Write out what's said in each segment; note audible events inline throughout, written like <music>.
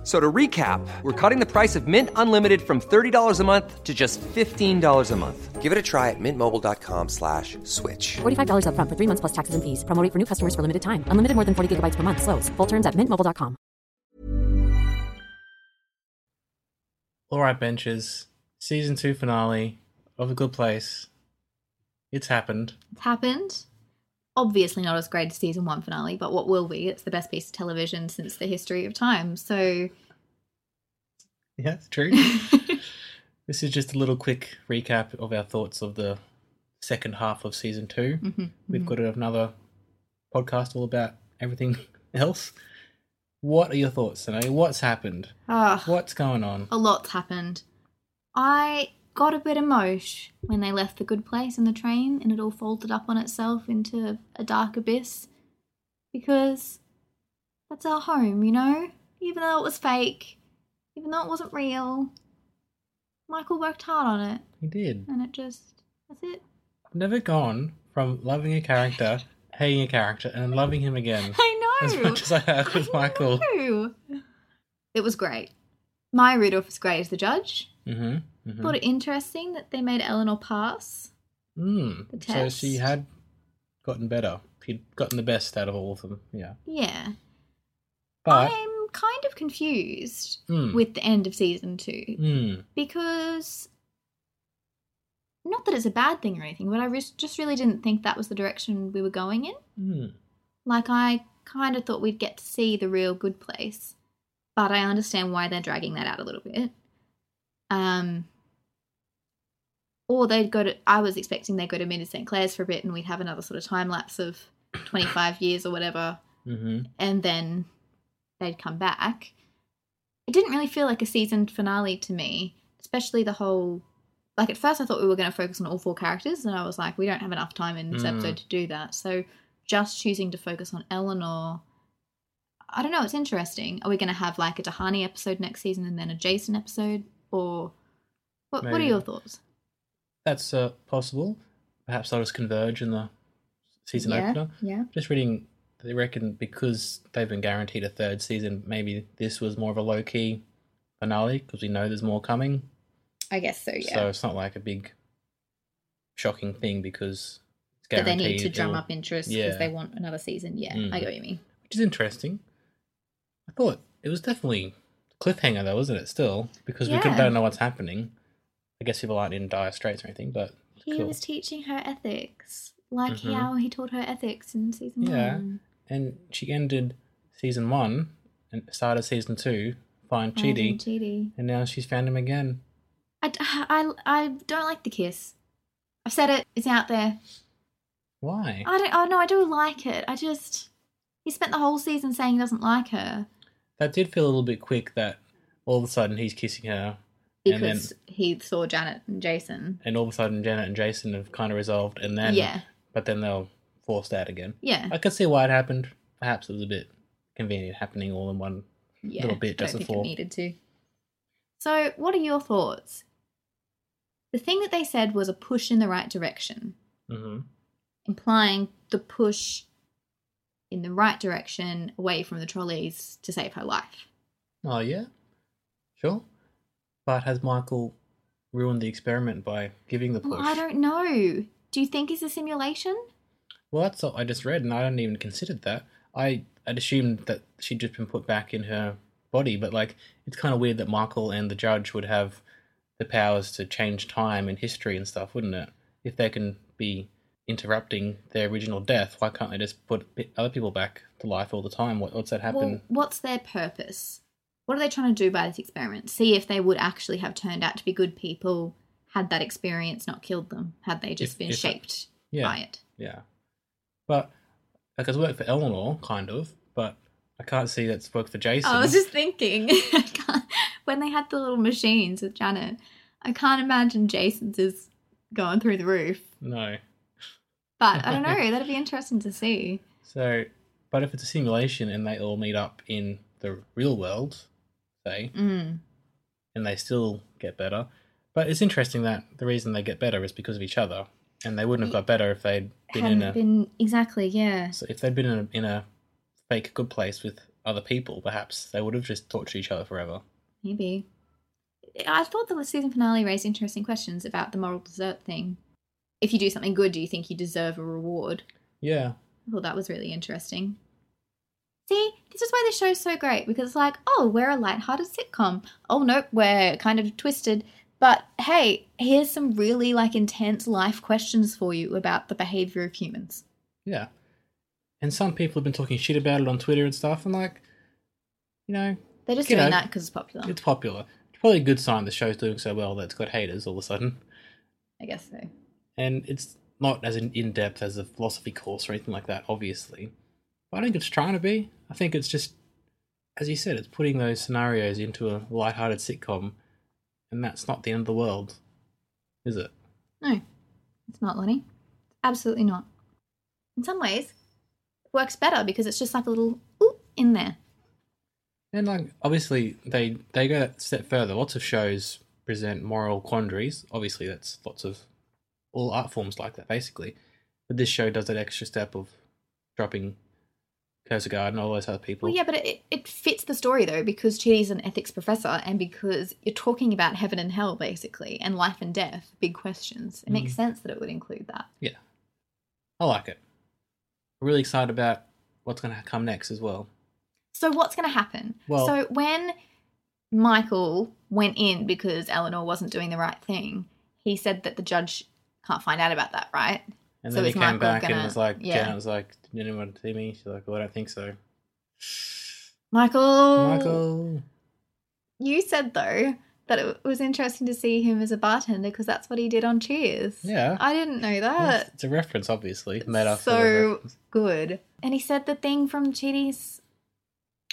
F- So to recap, we're cutting the price of Mint Unlimited from $30 a month to just $15 a month. Give it a try at mintmobile.com slash switch. $45 upfront for three months plus taxes and fees. Promo rate for new customers for limited time. Unlimited more than 40 gigabytes per month. Slows. Full terms at mintmobile.com. All right, benches. Season two finale of A Good Place. It's happened. It's happened. Obviously not as great as season one finale, but what will be? It's the best piece of television since the history of time. So Yeah, it's true. <laughs> this is just a little quick recap of our thoughts of the second half of season 2 Mm-hmm, We've got another podcast all about everything <laughs> else. What are your thoughts, Sine? What's happened? ah, What's going on? a lot's happened. I got a bit emotion when they left the good place in the train and it all folded up on itself into a dark abyss. Because that's our home, you know? Even though it was fake, even though it wasn't real, Michael worked hard on it. He did. And it just, that's it. I've never gone from loving a character, hating a character, and loving him again <laughs> I know. as much as I have with Michael. know. It was great. Maya Rudolph is great as the judge. Mm-hmm. Mm-hmm. Thought it interesting that they made Eleanor pass. Mm. So she had gotten better. She'd gotten the best out of all of them. Yeah. Yeah. But I'm kind of confused Mm. with the end of season two mm, because not that it's a bad thing or anything, but I just really didn't think that was the direction we were going in. mm. Like I kind of thought we'd get to see the real good place, but I understand why they're dragging that out a little bit. Um, or they'd go to. I was expecting they'd go to Mindy St. Claire's for a bit, and we'd have another sort of time lapse of twenty five years or whatever, hmm and then they'd come back. It didn't really feel like a season finale to me, especially the whole. Like at first, I thought we were going to focus on all four characters, and I was like, we don't have enough time in this Mm. episode to do that. So, just choosing to focus on Eleanor, I don't know. It's interesting. Are we going to have like a Tahani episode next season and then a Jason episode, or what? What are your thoughts? That's uh, possible. Perhaps they'll just converge in the season yeah, opener. yeah. Just reading, they reckon because they've been guaranteed a third season, maybe this was more of a low key finale because we know there's more coming. I guess so. Yeah. So it's not like a big shocking thing because it's but they need to drum up interest because Yeah. they want another season. Yeah, Mm. I get what you mean. which is interesting. I thought it was definitely cliffhanger though, isn't it? Still, because we Yeah. don't know what's happening. I guess people aren't in dire straits or anything, but He cool. was teaching her ethics, like Mhm. how he taught her ethics in season one. Yeah. one. and she ended season one and started season two, find Finding Chidi, Chidi. and now she's found him again. I, d- I, I don't like the kiss. I've said it. It's out there. Why? I don't. Oh no, I do like it. I just he spent the whole season saying he doesn't like her That did feel a little bit quick. That all of a sudden he's kissing her, and then because he saw Janet and Jason. and all of a sudden Janet and Jason have kind of resolved, and then yeah, but then they'll force that again. yeah, I could see why it happened. Perhaps it was a bit convenient happening all in one yeah. little bit I just don't think it needed to. So, what are your thoughts? The thing that they said was a push in the right direction. hmm implying the push in the right direction away from the trolleys to save her life. Oh yeah, sure. But has Michael ruined the experiment by giving the push? Well, I don't know. Do you think it's a simulation? Well, that's what I just read, and I hadn't even considered that. I I'd assumed that she'd just been put back in her body, but like it's kind of weird that Michael and the judge would have the powers to change time and history and stuff, wouldn't it? If they can be interrupting their original death, why can't they just put other people back to life all the time? What, what's that happen? Well, what's their purpose? What are they trying to do by this experiment? See if they would actually have turned out to be good people had that experience not killed them, had they just If- been if- shaped yeah. by it. Yeah. But like it's worked for Eleanor, kind of, but I can't see that's worked for Jason. I was just thinking, <laughs> when they had the little machines with Janet, I can't imagine Jason's is going through the roof. No. But I don't <laughs> know, that'd be interesting to see. So, but if it's a simulation and they all meet up in the real world, say, Mm. and they still get better. But it's interesting that the reason they get better is because of each other, and they wouldn't have got better if they'd been in a been exactly, yeah. so if they'd been in a, in a fake good place with other people, perhaps they would have just tortured each other forever. Maybe. I thought the season finale raised interesting questions about the moral desert thing. If you do something good, do you think you deserve a reward? Yeah, I thought that was really interesting. See, this is why the show's so great because it's like, oh, we're a light-hearted sitcom. Oh nope, we're kind of twisted. But hey, here's some really like intense life questions for you about the behavior of humans. yeah. And some people have been talking shit about it on Twitter and stuff, and like, you know, They're just doing know, that because it's popular. it's popular. It's probably a good sign the show's doing so well that it's got haters all of a sudden. I guess so. And it's not as in, depth as a philosophy course or anything like that, obviously. But I think it's trying to be. I think it's just, as you said, it's putting those scenarios into a light-hearted sitcom, and that's not the end of the world, is it? No, it's not, Lenny. Absolutely not. In some ways, it works better because it's just like a little ooh in there. And like, obviously, they they go that step further. Lots of shows present moral quandaries. Obviously, that's lots of all art forms like that, basically. But this show does that extra step of dropping Kurzweil and all those other people. Well, yeah, but it, it fits the story though because Chidi's an ethics professor and because you're talking about heaven and hell basically and life and death, big questions. It makes mm. sense that it would include that. Yeah. I like it. I'm Really excited about what's going to come next as well. So what's going to happen? Well- so when Michael went in because Eleanor wasn't doing the right thing, he said that the judge can't find out about that, right? And So then he came Michael back gonna- and was like, yeah. Janet was like, did anyone see me? She's like, well, I don't think so. Michael, Michael. you said though that it was interesting to see him as a bartender because that's what he did on Cheers. Yeah. I didn't know Well, that. it's a reference, obviously. Made up so good. And he said the thing from Chidi's.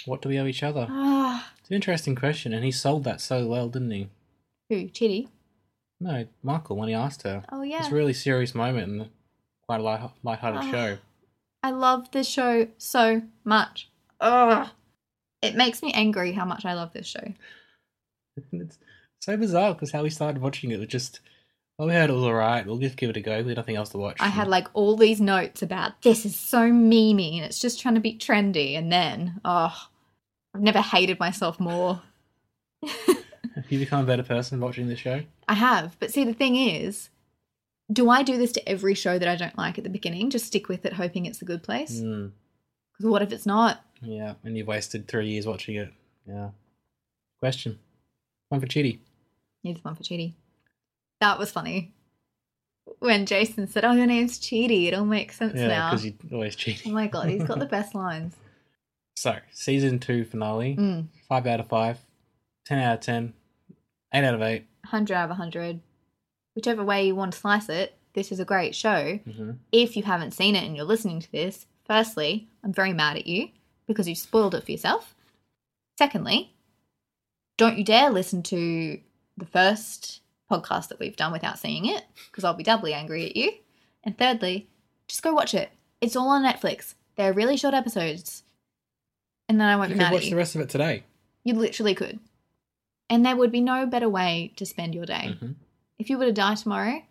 What do we owe each other? Ah, It's an interesting question, and he sold that so well, didn't he? who? Chidi? No, Michael, when he asked her. Oh yeah. It's a really serious moment and quite a light, light-hearted Ah. show. I love this show so much. Ugh. It makes me angry how much I love this show. <laughs> It's so bizarre because how we started watching it was just, oh, we heard it was alright, we'll just give it a go, we had nothing else to watch. I had like all these notes about this is so memey and it's just trying to be trendy. And then, oh, I've never hated myself more. <laughs> Have you become a better person watching this show? I have. But see, the thing is, do I do this to every show that I don't like at the beginning? Just stick with it, hoping it's the good place? Mm, Because what if it's not? yeah, and you've wasted three years watching it. Yeah. Question. One for Chitty. Needs one for Cheaty. That was funny. When Jason said, Oh, your name's Cheaty, it all makes sense Yeah, now. because you're always Oh my god, he's got the <laughs> best lines. So, season two finale. Mm. Five out of five. Ten out of ten. Eight out of eight. 100 out of 100. Whichever way you want to slice it, this is a great show. hmm If you haven't seen it and you're listening to this, firstly, I'm very mad at you because you've spoiled it for yourself. Secondly, don't you dare listen to the first podcast that we've done without seeing it because I'll be doubly angry at you. And thirdly, just go watch it. It's all on Netflix. They're really short episodes. And then I won't You be mad watch at you. the rest of it today. You literally could. And there would be no better way to spend your day. Mhm. If you were to die tomorrow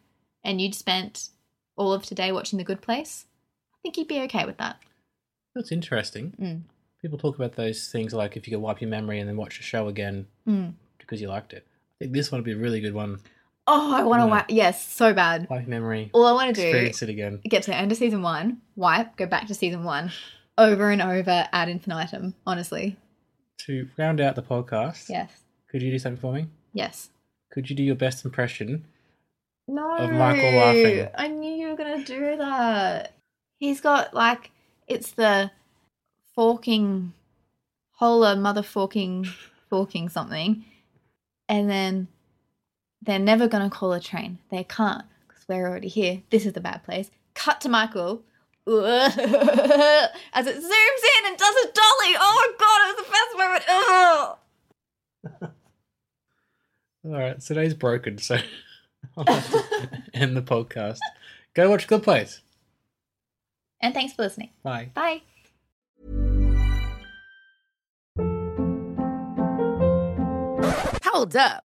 and you'd spent all of today watching The Good Place, I think you'd be okay with that. That's interesting. Mm. People talk about those things like if you could wipe your memory and then watch the show again Mm. because you liked it. I think this one would be a really good one. Oh, I want to wipe. Yes, so bad. Wipe memory. All I want to do Experience it again. get to the end of season one, wipe, go back to season one, over and over ad infinitum. Honestly, To round out the podcast, yes, could you do something for me? yes. Could you do your best impression? No, Of Michael laughing. I knew you were gonna do that. He's got like it's the forking, hola mother forking, forking something, and then they're never gonna call a train. They can't because we're already here. This is the bad place. Cut to Michael. <laughs> As it zooms in and does a dolly. Oh my god, it was the best moment. <laughs> All right, today's broken, so <laughs> <laughs> end the podcast. Go watch Good Place. And thanks for listening. Bye. Bye. Hold up.